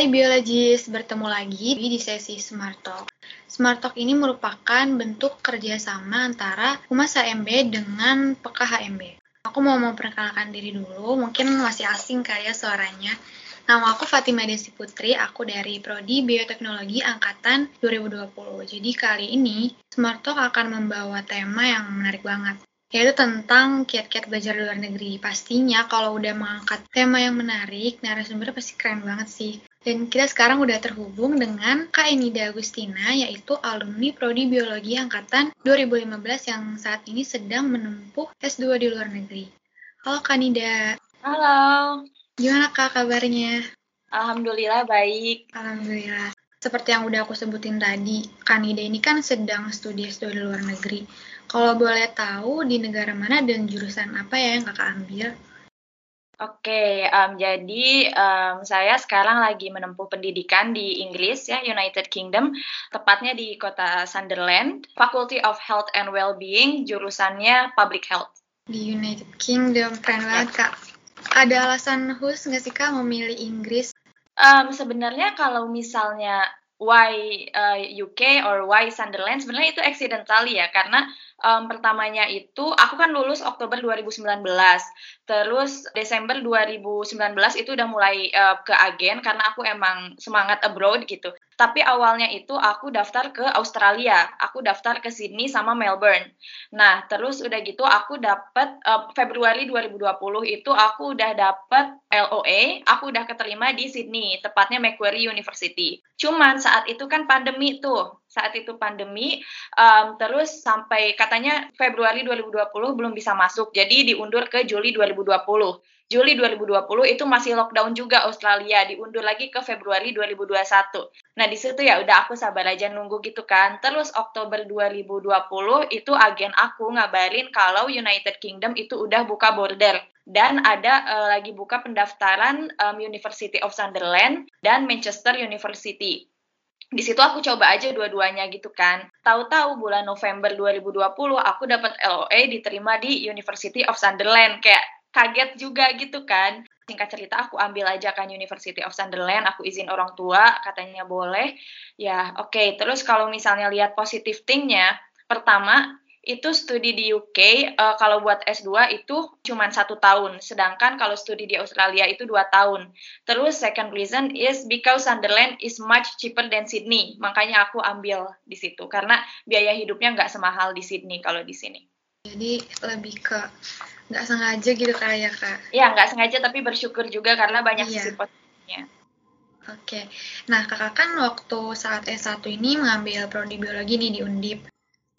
Hai biologis, bertemu lagi di sesi Smart Talk. Smart Talk ini merupakan bentuk kerjasama antara Humas HMB dengan PKHMB. Aku mau memperkenalkan diri dulu, mungkin masih asing kayak suaranya. Nama aku Fatima Desi Putri, aku dari Prodi Bioteknologi Angkatan 2020. Jadi kali ini Smart Talk akan membawa tema yang menarik banget yaitu tentang kiat-kiat belajar luar negeri. Pastinya kalau udah mengangkat tema yang menarik, narasumbernya pasti keren banget sih. Dan kita sekarang udah terhubung dengan Kak Enida Agustina, yaitu alumni Prodi Biologi Angkatan 2015 yang saat ini sedang menempuh S2 di luar negeri. Halo Kak Nida. Halo. Gimana Kak kabarnya? Alhamdulillah baik. Alhamdulillah. Seperti yang udah aku sebutin tadi, Kanida ini kan sedang studi S2 di luar negeri. Kalau boleh tahu di negara mana dan jurusan apa ya yang kakak ambil? Oke, um, jadi um, saya sekarang lagi menempuh pendidikan di Inggris ya, United Kingdom, tepatnya di kota Sunderland, Faculty of Health and Wellbeing, jurusannya Public Health. Di United Kingdom, keren banget kak. Ada alasan khusus nggak sih kak memilih Inggris? Um, sebenarnya kalau misalnya why uh, UK or why Sunderland sebenarnya itu accidental ya karena um, pertamanya itu aku kan lulus Oktober 2019 terus Desember 2019 itu udah mulai uh, ke agen karena aku emang semangat abroad gitu tapi awalnya itu aku daftar ke Australia, aku daftar ke Sydney sama Melbourne. Nah, terus udah gitu aku dapat uh, Februari 2020 itu aku udah dapat LOA, aku udah keterima di Sydney, tepatnya Macquarie University. Cuman saat itu kan pandemi tuh, saat itu pandemi, um, terus sampai katanya Februari 2020 belum bisa masuk, jadi diundur ke Juli 2020. Juli 2020 itu masih lockdown juga Australia, diundur lagi ke Februari 2021. Nah, di situ ya udah aku sabar aja nunggu gitu kan. Terus Oktober 2020 itu agen aku ngabarin kalau United Kingdom itu udah buka border dan ada uh, lagi buka pendaftaran um, University of Sunderland dan Manchester University di situ aku coba aja dua-duanya gitu kan. Tahu-tahu bulan November 2020 aku dapat LOA diterima di University of Sunderland. Kayak kaget juga gitu kan. Singkat cerita aku ambil aja kan University of Sunderland, aku izin orang tua, katanya boleh. Ya oke, okay. terus kalau misalnya lihat positif thingnya, pertama itu studi di UK uh, eh, kalau buat S2 itu cuma satu tahun, sedangkan kalau studi di Australia itu dua tahun. Terus second reason is because Sunderland is much cheaper than Sydney, makanya aku ambil di situ karena biaya hidupnya nggak semahal di Sydney kalau di sini. Jadi lebih ke nggak sengaja gitu kayak kak Iya nggak sengaja tapi bersyukur juga karena banyak iya. sisi positifnya Oke, nah kakak kan waktu saat S1 ini mengambil prodi biologi nih di Undip.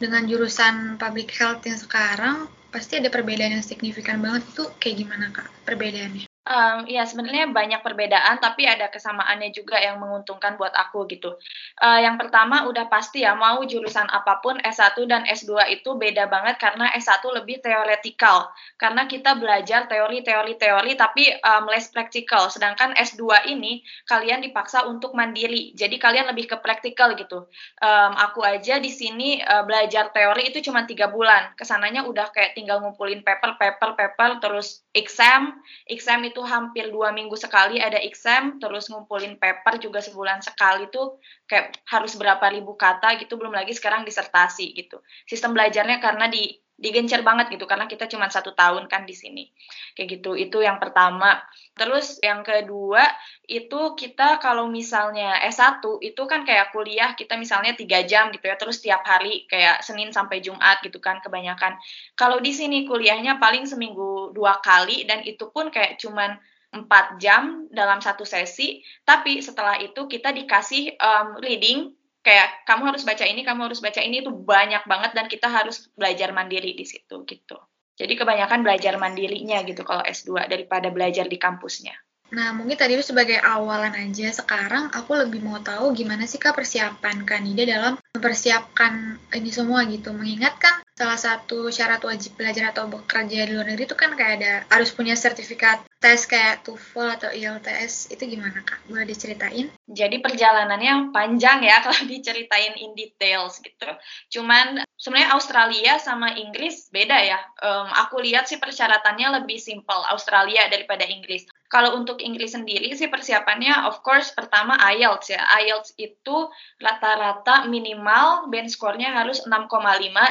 Dengan jurusan public health yang sekarang, pasti ada perbedaan yang signifikan banget itu kayak gimana kak perbedaannya? Um, ya sebenarnya banyak perbedaan tapi ada kesamaannya juga yang menguntungkan buat aku gitu. Uh, yang pertama udah pasti ya mau jurusan apa pun S1 dan S2 itu beda banget karena S1 lebih teoretikal karena kita belajar teori-teori-teori tapi um, less practical. Sedangkan S2 ini kalian dipaksa untuk mandiri. Jadi kalian lebih ke praktikal gitu. Um, aku aja di sini uh, belajar teori itu cuma tiga bulan. Ke sananya udah kayak tinggal ngumpulin paper, paper, paper terus exam, exam itu hampir dua minggu sekali ada exam, terus ngumpulin paper juga sebulan sekali tuh kayak harus berapa ribu kata gitu, belum lagi sekarang disertasi gitu. Sistem belajarnya karena di digencar banget gitu karena kita cuma satu tahun kan di sini. Kayak gitu itu yang pertama. Terus yang kedua itu kita kalau misalnya S1 itu kan kayak kuliah kita misalnya tiga jam gitu ya terus tiap hari kayak Senin sampai Jumat gitu kan kebanyakan. Kalau di sini kuliahnya paling seminggu dua kali dan itu pun kayak cuman empat jam dalam satu sesi. Tapi setelah itu kita dikasih um, reading kayak kamu harus baca ini, kamu harus baca ini itu banyak banget dan kita harus belajar mandiri di situ gitu. Jadi kebanyakan belajar mandirinya gitu kalau S2 daripada belajar di kampusnya. Nah, mungkin tadi itu sebagai awalan aja. Sekarang aku lebih mau tahu gimana sih Kak persiapan Kanida dalam mempersiapkan ini semua gitu. Mengingatkan salah satu syarat wajib belajar atau bekerja di luar negeri itu kan kayak ada harus punya sertifikat tes kayak TOEFL atau IELTS itu gimana kak? Boleh diceritain? Jadi perjalanannya panjang ya kalau diceritain in details gitu. Cuman sebenarnya Australia sama Inggris beda ya. Um, aku lihat sih persyaratannya lebih simple Australia daripada Inggris. Kalau untuk Inggris sendiri sih persiapannya of course pertama IELTS ya. IELTS itu rata-rata minimal band score-nya harus 6,5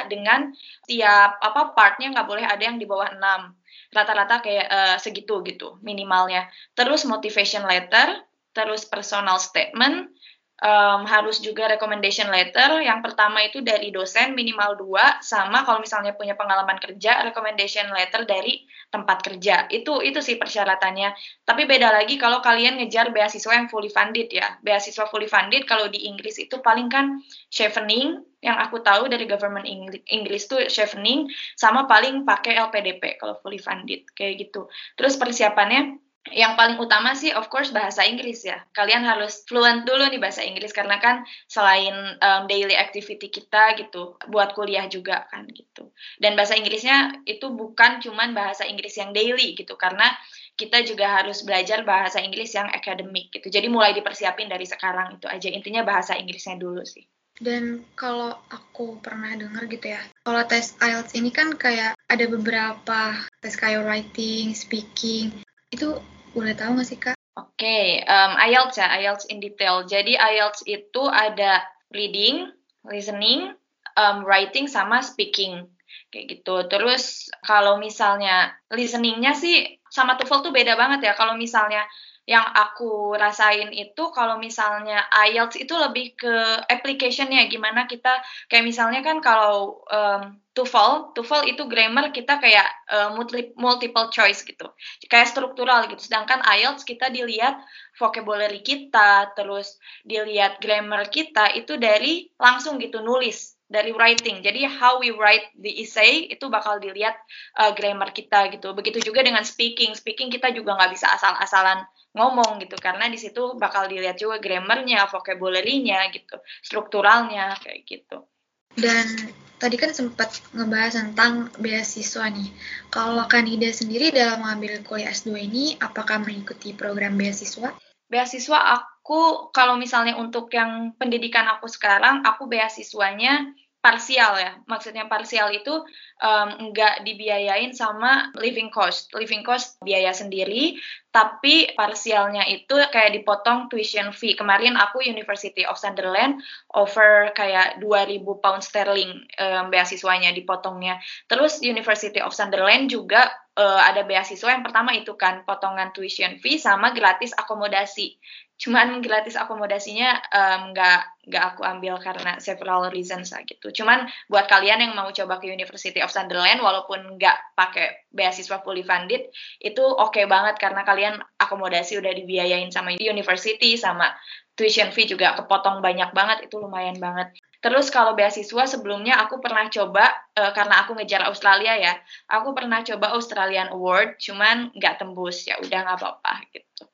dengan tiap apa partnya nggak boleh ada yang di bawah 6 rata-rata kayak uh, segitu gitu minimalnya. Terus motivation letter, terus personal statement, um, harus juga recommendation letter. Yang pertama itu dari dosen minimal dua, sama kalau misalnya punya pengalaman kerja, recommendation letter dari tempat kerja. Itu itu sih persyaratannya. Tapi beda lagi kalau kalian ngejar beasiswa yang fully funded ya. Beasiswa fully funded kalau di Inggris itu paling kan chevening yang aku tahu dari government Inggris tuh chevening sama paling pakai LPDP kalau fully funded kayak gitu. Terus persiapannya yang paling utama sih of course bahasa Inggris ya. Kalian harus fluent dulu nih bahasa Inggris karena kan selain um, daily activity kita gitu buat kuliah juga kan gitu. Dan bahasa Inggrisnya itu bukan cuman bahasa Inggris yang daily gitu karena kita juga harus belajar bahasa Inggris yang akademik gitu. Jadi mulai dipersiapin dari sekarang itu aja. Intinya bahasa Inggrisnya dulu sih. Dan kalau aku pernah dengar gitu ya, kalau tes IELTS ini kan kayak ada beberapa tes kayak writing, speaking, itu boleh tahu nggak sih Kak? Oke, okay, um, IELTS ya, IELTS in detail. Jadi IELTS itu ada reading, listening, um, writing, sama speaking. Kayak gitu. Terus kalau misalnya listeningnya sih sama TOEFL tuh beda banget ya. Kalau misalnya yang aku rasain itu kalau misalnya IELTS itu lebih ke application-nya gimana kita kayak misalnya kan kalau um, TOEFL, TOEFL itu grammar kita kayak uh, multiple choice gitu. Kayak struktural gitu. Sedangkan IELTS kita dilihat vocabulary kita, terus dilihat grammar kita itu dari langsung gitu nulis dari writing. Jadi how we write the essay itu bakal dilihat uh, grammar kita gitu. Begitu juga dengan speaking. Speaking kita juga nggak bisa asal-asalan ngomong gitu karena di situ bakal dilihat juga grammarnya, vocabulary-nya gitu, strukturalnya kayak gitu. Dan tadi kan sempat ngebahas tentang beasiswa nih. Kalau Kanida sendiri dalam mengambil kuliah S2 ini apakah mengikuti program beasiswa? Beasiswa aku kalau misalnya untuk yang pendidikan aku sekarang aku beasiswanya parsial ya. Maksudnya parsial itu um, nggak dibiayain sama living cost. Living cost biaya sendiri, tapi parsialnya itu kayak dipotong tuition fee. Kemarin aku University of Sunderland over kayak 2000 pound sterling um, beasiswanya dipotongnya. Terus University of Sunderland juga uh, ada beasiswa yang pertama itu kan potongan tuition fee sama gratis akomodasi cuman gratis akomodasinya nggak um, nggak aku ambil karena several reasons lah gitu. Cuman buat kalian yang mau coba ke University of Sunderland walaupun nggak pakai beasiswa fully funded itu oke okay banget karena kalian akomodasi udah dibiayain sama university sama tuition fee juga kepotong banyak banget itu lumayan banget. Terus kalau beasiswa sebelumnya aku pernah coba uh, karena aku ngejar Australia ya, aku pernah coba Australian Award, cuman nggak tembus ya udah nggak apa-apa gitu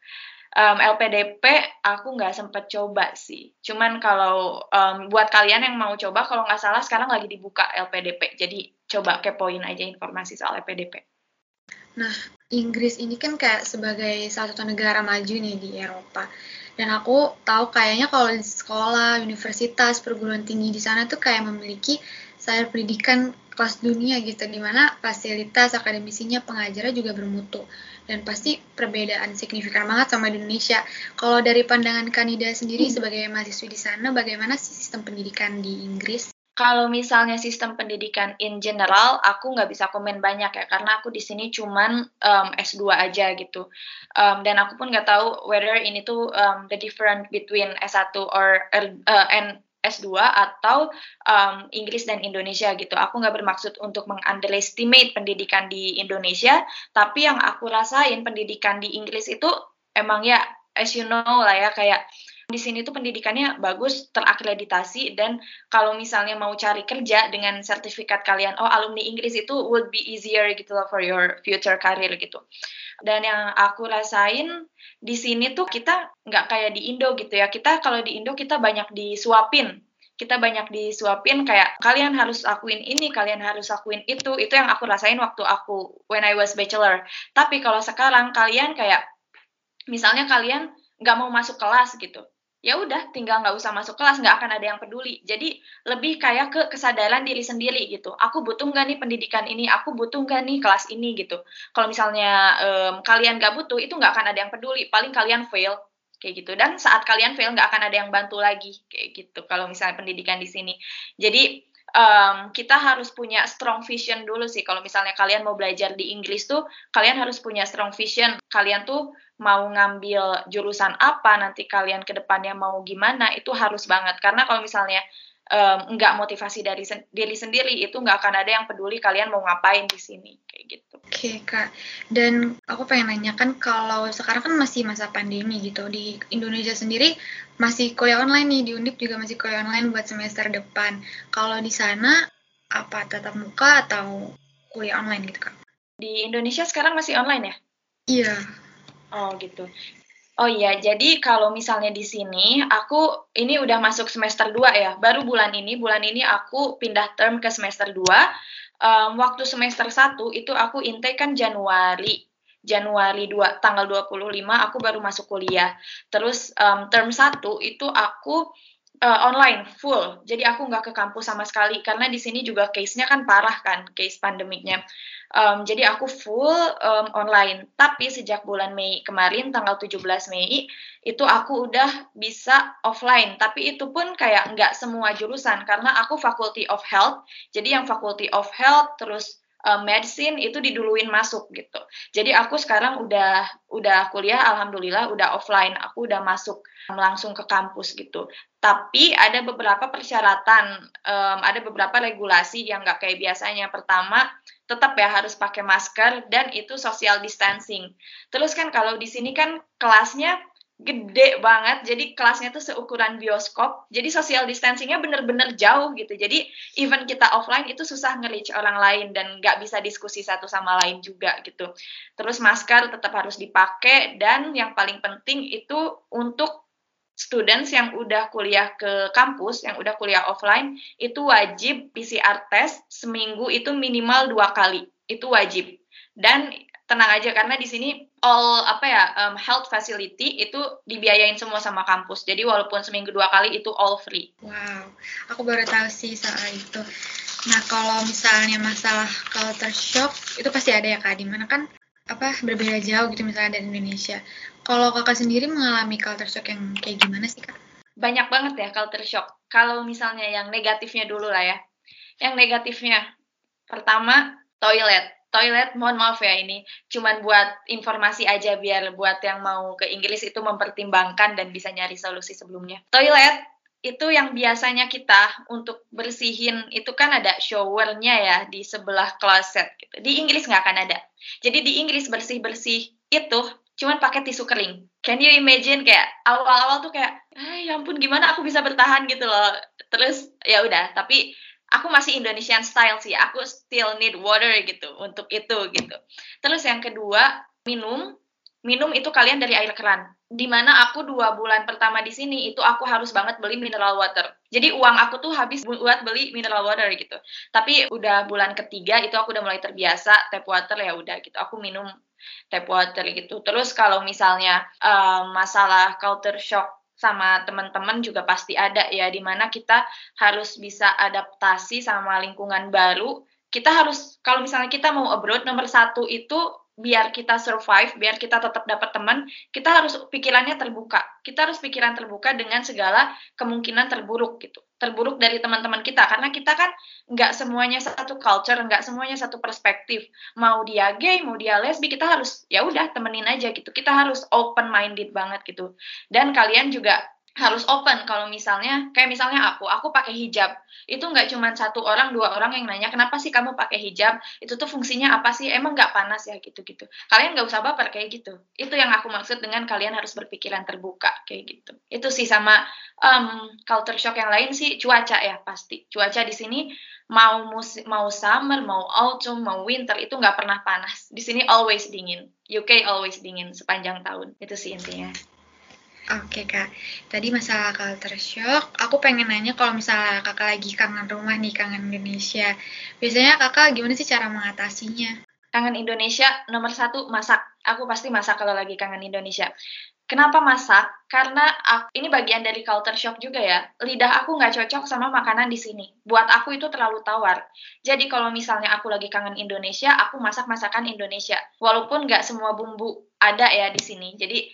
um, LPDP aku nggak sempet coba sih. Cuman kalau um, buat kalian yang mau coba, kalau nggak salah sekarang lagi dibuka LPDP. Jadi coba kepoin aja informasi soal LPDP. Nah, Inggris ini kan kayak sebagai salah satu negara maju nih di Eropa. Dan aku tahu kayaknya kalau di sekolah, universitas, perguruan tinggi di sana tuh kayak memiliki standar pendidikan kelas dunia gitu, di mana fasilitas akademisinya pengajarnya juga bermutu dan pasti perbedaan signifikan banget sama di Indonesia. Kalau dari pandangan Kanida sendiri hmm. sebagai mahasiswa di sana, bagaimana sih sistem pendidikan di Inggris? Kalau misalnya sistem pendidikan in general, aku nggak bisa komen banyak ya, karena aku di sini cuman um, S2 aja gitu. Um, dan aku pun nggak tahu whether ini tuh um, the difference between S1 or uh, and S2 atau um, Inggris dan Indonesia gitu. Aku nggak bermaksud untuk mengunderestimate pendidikan di Indonesia, tapi yang aku rasain pendidikan di Inggris itu emang ya as you know lah ya kayak di sini tuh pendidikannya bagus, terakreditasi dan kalau misalnya mau cari kerja dengan sertifikat kalian, oh alumni Inggris itu would be easier gitu loh for your future career gitu. Dan yang aku rasain di sini tuh kita nggak kayak di Indo gitu ya. Kita kalau di Indo kita banyak disuapin kita banyak disuapin kayak kalian harus akuin ini, kalian harus akuin itu. Itu yang aku rasain waktu aku when I was bachelor. Tapi kalau sekarang kalian kayak misalnya kalian nggak mau masuk kelas gitu ya udah tinggal nggak usah masuk kelas nggak akan ada yang peduli. Jadi lebih kayak ke kesadaran diri sendiri gitu. Aku butuh nggak nih pendidikan ini? Aku butuh nggak nih kelas ini gitu. Kalau misalnya um, kalian nggak butuh itu nggak akan ada yang peduli. Paling kalian fail kayak gitu. Dan saat kalian fail nggak akan ada yang bantu lagi kayak gitu kalau misalnya pendidikan di sini. Jadi um, kita harus punya strong vision dulu sih. Kalau misalnya kalian mau belajar di Inggris tuh kalian harus punya strong vision. Kalian tuh mau ngambil jurusan apa nanti kalian ke depannya mau gimana itu harus banget karena kalau misalnya um, nggak motivasi dari sen diri sendiri itu nggak akan ada yang peduli kalian mau ngapain di sini kayak gitu. Oke okay, kak, dan aku pengen nanyakan kalau sekarang kan masih masa pandemi gitu di Indonesia sendiri masih kuliah online nih di Undip juga masih kuliah online buat semester depan. Kalau di sana apa tetap muka atau kuliah online gitu kak? Di Indonesia sekarang masih online ya? Iya. Oh gitu. Oh iya, jadi kalau misalnya di sini aku ini udah masuk semester 2 ya. Baru bulan ini, bulan ini aku pindah term ke semester 2. Um, waktu semester 1 itu aku intake kan Januari. Januari 2 tanggal 25 aku baru masuk kuliah. Terus um, term 1 itu aku uh, online full. Jadi aku nggak ke kampus sama sekali karena di sini juga case-nya kan parah kan, case pandemiknya. Um, jadi aku full um, online. Tapi sejak bulan Mei kemarin tanggal 17 Mei itu aku udah bisa offline. Tapi itu pun kayak nggak semua jurusan karena aku Faculty of Health. Jadi yang Faculty of Health terus uh, medicine itu diduluin masuk gitu. Jadi aku sekarang udah udah kuliah alhamdulillah udah offline. Aku udah masuk langsung ke kampus gitu. Tapi ada beberapa persyaratan, um, ada beberapa regulasi yang nggak kayak biasanya. Pertama, tetap ya harus pakai masker dan itu social distancing. Terus kan kalau di sini kan kelasnya gede banget, jadi kelasnya tuh seukuran bioskop, jadi social distancingnya bener-bener jauh gitu. Jadi even kita offline itu susah nge-reach orang lain dan nggak bisa diskusi satu sama lain juga gitu. Terus masker tetap harus dipakai dan yang paling penting itu untuk students yang udah kuliah ke kampus, yang udah kuliah offline, itu wajib PCR test seminggu itu minimal dua kali. Itu wajib. Dan tenang aja karena di sini all apa ya um, health facility itu dibiayain semua sama kampus. Jadi walaupun seminggu dua kali itu all free. Wow, aku baru tahu sih soal itu. Nah kalau misalnya masalah culture shock itu pasti ada ya kak. Di mana kan apa berbeda jauh gitu misalnya dari Indonesia. Kalau kakak sendiri mengalami culture shock yang kayak gimana sih kak? Banyak banget ya culture shock. Kalau misalnya yang negatifnya dulu lah ya. Yang negatifnya pertama toilet. Toilet, mohon maaf ya ini cuman buat informasi aja biar buat yang mau ke Inggris itu mempertimbangkan dan bisa nyari solusi sebelumnya. Toilet itu yang biasanya kita untuk bersihin itu kan ada showernya ya di sebelah kloset gitu. Di Inggris nggak akan ada. Jadi di Inggris bersih-bersih itu cuman pakai tisu kering. Can you imagine kayak awal-awal tuh kayak, ya ampun gimana aku bisa bertahan gitu loh. Terus ya udah, tapi aku masih Indonesian style sih. Aku still need water gitu untuk itu gitu. Terus yang kedua, minum. Minum itu kalian dari air keran di mana aku dua bulan pertama di sini itu aku harus banget beli mineral water. Jadi uang aku tuh habis buat beli mineral water gitu. Tapi udah bulan ketiga itu aku udah mulai terbiasa tap water ya udah gitu. Aku minum tap water gitu. Terus kalau misalnya um, masalah culture shock sama teman-teman juga pasti ada ya di mana kita harus bisa adaptasi sama lingkungan baru. Kita harus kalau misalnya kita mau abroad nomor satu itu biar kita survive, biar kita tetap dapat teman, kita harus pikirannya terbuka. Kita harus pikiran terbuka dengan segala kemungkinan terburuk gitu. Terburuk dari teman-teman kita karena kita kan nggak semuanya satu culture, nggak semuanya satu perspektif. Mau dia gay, mau dia lesbi, kita harus ya udah temenin aja gitu. Kita harus open minded banget gitu. Dan kalian juga harus open. Kalau misalnya kayak misalnya aku aku pakai hijab. Itu nggak cuma satu orang dua orang yang nanya kenapa sih kamu pakai hijab? Itu tuh fungsinya apa sih? Emang nggak panas ya? Gitu gitu kalian nggak usah baper kayak gitu. Itu yang aku maksud dengan kalian harus berpikiran terbuka kayak gitu. Itu sih sama um, culture shock yang lain sih. Cuaca ya pasti. Cuaca di sini mau musim mau summer mau autumn mau winter itu nggak pernah panas. Di sini always dingin. UK always dingin sepanjang tahun. Itu sih intinya Oke kak, tadi masalah culture shock, aku pengen nanya kalau misalnya kakak lagi kangen rumah nih, kangen Indonesia, biasanya kakak gimana sih cara mengatasinya? Kangen Indonesia nomor satu masak, aku pasti masak kalau lagi kangen Indonesia. Kenapa masak? Karena aku, ini bagian dari culture shock juga ya. Lidah aku nggak cocok sama makanan di sini. Buat aku itu terlalu tawar. Jadi kalau misalnya aku lagi kangen Indonesia, aku masak masakan Indonesia. Walaupun nggak semua bumbu ada ya di sini. Jadi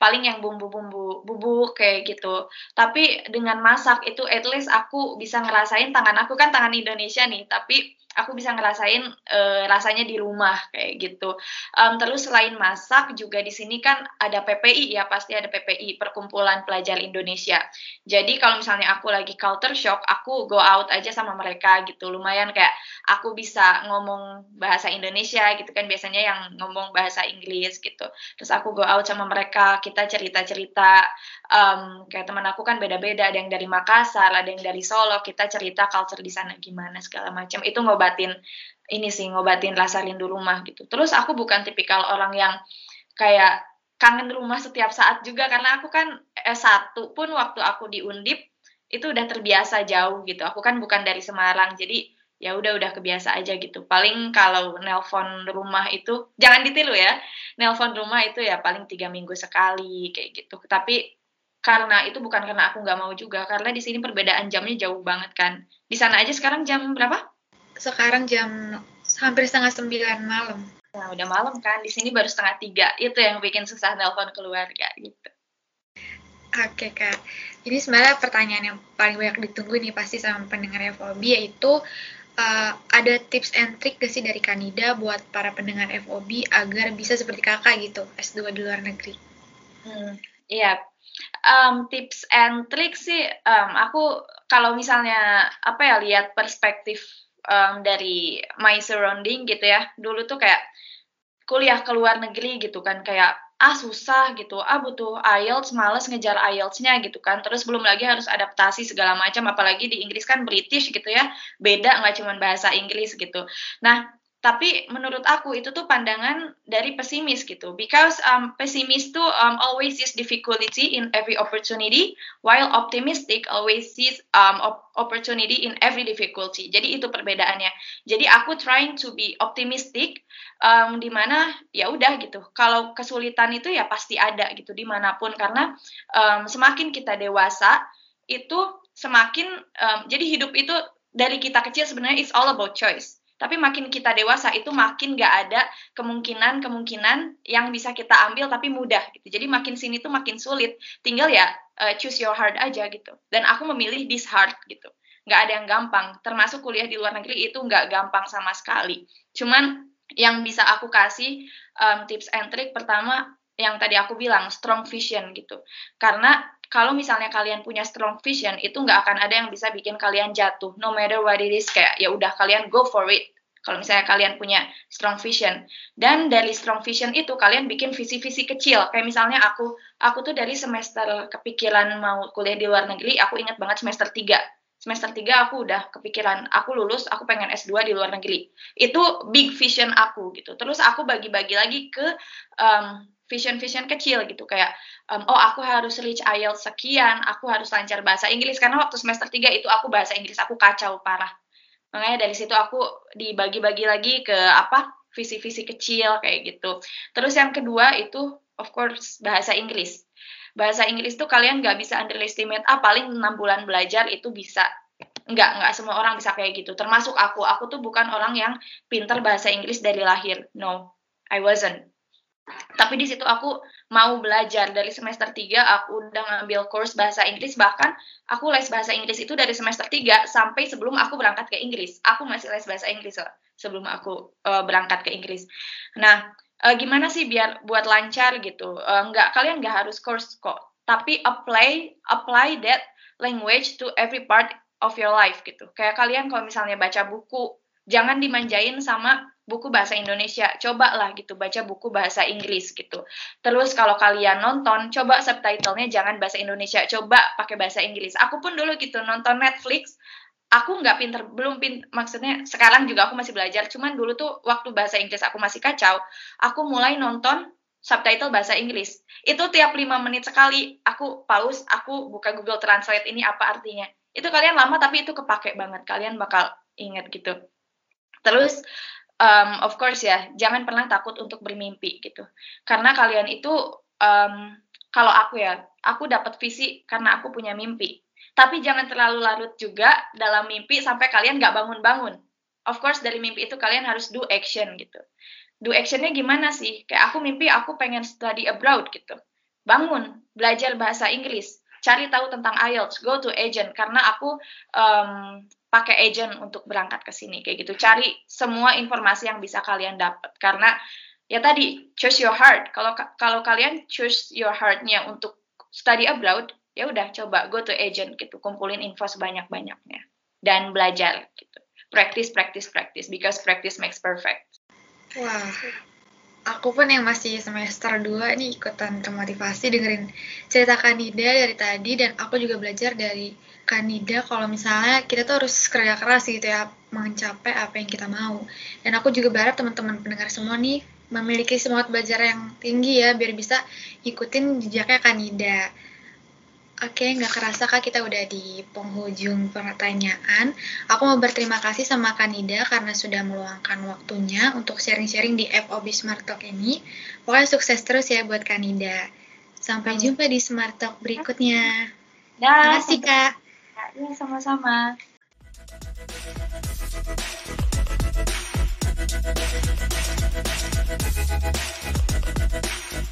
paling yang bumbu-bumbu bubuk kayak gitu. Tapi dengan masak itu at least aku bisa ngerasain tangan aku kan tangan Indonesia nih, tapi aku bisa ngerasain uh, rasanya di rumah kayak gitu. Um, terus selain masak juga di sini kan ada PPI ya pasti ada PPI Perkumpulan Pelajar Indonesia. Jadi kalau misalnya aku lagi culture shock, aku go out aja sama mereka gitu. Lumayan kayak aku bisa ngomong bahasa Indonesia gitu kan biasanya yang ngomong bahasa Inggris gitu. Terus aku go out sama mereka, kita cerita-cerita um, kayak teman aku kan beda-beda, ada yang dari Makassar, ada yang dari Solo, kita cerita culture di sana gimana segala macam. Itu ngobatin ini sih ngobatin rasa rindu rumah gitu. Terus aku bukan tipikal orang yang kayak kangen rumah setiap saat juga karena aku kan S1 pun waktu aku di Undip itu udah terbiasa jauh gitu. Aku kan bukan dari Semarang jadi ya udah udah kebiasa aja gitu. Paling kalau nelpon rumah itu jangan ditiru ya nelpon rumah itu ya paling tiga minggu sekali kayak gitu. Tapi karena itu bukan karena aku nggak mau juga karena di sini perbedaan jamnya jauh banget kan di sana aja sekarang jam berapa sekarang jam hampir setengah sembilan malam. Nah, udah malam kan, di sini baru setengah tiga. Itu yang bikin susah nelpon keluarga gitu. Oke kak, ini sebenarnya pertanyaan yang paling banyak ditunggu nih pasti sama pendengar FOB yaitu uh, ada tips and trick gak sih dari Kanida buat para pendengar FOB agar bisa seperti kakak gitu S2 di luar negeri? Hmm, iya, um, tips and trick sih um, aku kalau misalnya apa ya lihat perspektif um, dari my surrounding gitu ya. Dulu tuh kayak kuliah ke luar negeri gitu kan kayak ah susah gitu ah butuh IELTS males ngejar IELTS-nya gitu kan. Terus belum lagi harus adaptasi segala macam apalagi di Inggris kan British gitu ya beda nggak cuma bahasa Inggris gitu. Nah tapi menurut aku itu tuh pandangan dari pesimis gitu. Because um, pesimis tuh um, always sees difficulty in every opportunity while optimistic always sees um, opportunity in every difficulty. Jadi itu perbedaannya. Jadi aku trying to be optimistic um, di mana ya udah gitu. Kalau kesulitan itu ya pasti ada gitu di mana pun. Karena um, semakin kita dewasa itu semakin um, jadi hidup itu dari kita kecil sebenarnya it's all about choice tapi makin kita dewasa itu makin gak ada kemungkinan-kemungkinan yang bisa kita ambil tapi mudah gitu. Jadi makin sini tuh makin sulit. Tinggal ya uh, choose your heart aja gitu. Dan aku memilih this heart gitu. Gak ada yang gampang. Termasuk kuliah di luar negeri itu gak gampang sama sekali. Cuman yang bisa aku kasih um, tips and trick pertama yang tadi aku bilang strong vision gitu. Karena kalau misalnya kalian punya strong vision itu nggak akan ada yang bisa bikin kalian jatuh no matter what it is. Kayak ya udah kalian go for it. Kalau misalnya kalian punya strong vision. Dan dari strong vision itu kalian bikin visi-visi kecil. Kayak misalnya aku aku tuh dari semester kepikiran mau kuliah di luar negeri aku ingat banget semester 3 semester 3 aku udah kepikiran aku lulus aku pengen S2 di luar negeri. Itu big vision aku gitu. Terus aku bagi-bagi lagi ke um, vision-vision kecil gitu kayak um, oh aku harus reach IELTS sekian, aku harus lancar bahasa Inggris karena waktu semester 3 itu aku bahasa Inggris aku kacau parah. Makanya dari situ aku dibagi-bagi lagi ke apa? visi-visi kecil kayak gitu. Terus yang kedua itu of course bahasa Inggris. Bahasa Inggris tuh kalian nggak bisa underestimate ah paling enam bulan belajar itu bisa nggak nggak semua orang bisa kayak gitu termasuk aku aku tuh bukan orang yang pinter bahasa Inggris dari lahir no I wasn't tapi di situ aku mau belajar. Dari semester 3 aku udah ngambil course bahasa Inggris. Bahkan aku les bahasa Inggris itu dari semester 3 sampai sebelum aku berangkat ke Inggris. Aku masih les bahasa Inggris loh sebelum aku uh, berangkat ke Inggris. Nah uh, gimana sih biar buat lancar gitu? Uh, nggak kalian nggak harus course kok. Tapi apply apply that language to every part of your life gitu. Kayak kalian kalau misalnya baca buku jangan dimanjain sama buku bahasa Indonesia, cobalah gitu baca buku bahasa Inggris gitu. Terus kalau kalian nonton, coba subtitlenya jangan bahasa Indonesia, coba pakai bahasa Inggris. Aku pun dulu gitu nonton Netflix, aku nggak pinter, belum pinter, maksudnya sekarang juga aku masih belajar, cuman dulu tuh waktu bahasa Inggris aku masih kacau, aku mulai nonton subtitle bahasa Inggris. Itu tiap lima menit sekali aku pause, aku buka Google Translate ini apa artinya. Itu kalian lama tapi itu kepake banget. Kalian bakal inget gitu. Terus um, of course ya, jangan pernah takut untuk bermimpi gitu. Karena kalian itu um, kalau aku ya, aku dapat visi karena aku punya mimpi. Tapi jangan terlalu larut juga dalam mimpi sampai kalian nggak bangun-bangun. Of course dari mimpi itu kalian harus do action gitu do actionnya gimana sih? Kayak aku mimpi aku pengen study abroad gitu. Bangun, belajar bahasa Inggris, cari tahu tentang IELTS, go to agent karena aku um, pakai agent untuk berangkat ke sini kayak gitu. Cari semua informasi yang bisa kalian dapat karena ya tadi choose your heart. Kalau kalau kalian choose your heartnya untuk study abroad, ya udah coba go to agent gitu, kumpulin info sebanyak-banyaknya dan belajar gitu. Practice, practice, practice because practice makes perfect. Wah, aku pun yang masih semester 2 nih ikutan termotivasi dengerin cerita Kanida dari tadi dan aku juga belajar dari Kanida kalau misalnya kita tuh harus kerja keras gitu ya mencapai apa yang kita mau. Dan aku juga berharap teman-teman pendengar semua nih memiliki semangat belajar yang tinggi ya biar bisa ikutin jejaknya Kanida. Oke, nggak kerasa kak kita udah di penghujung pertanyaan. Aku mau berterima kasih sama Kanida karena sudah meluangkan waktunya untuk sharing-sharing di FOB Smart Talk ini. Pokoknya sukses terus ya buat Kanida. Sampai jumpa di Smart Talk berikutnya. Terima kasih kak. Ya, sama-sama. Thank you.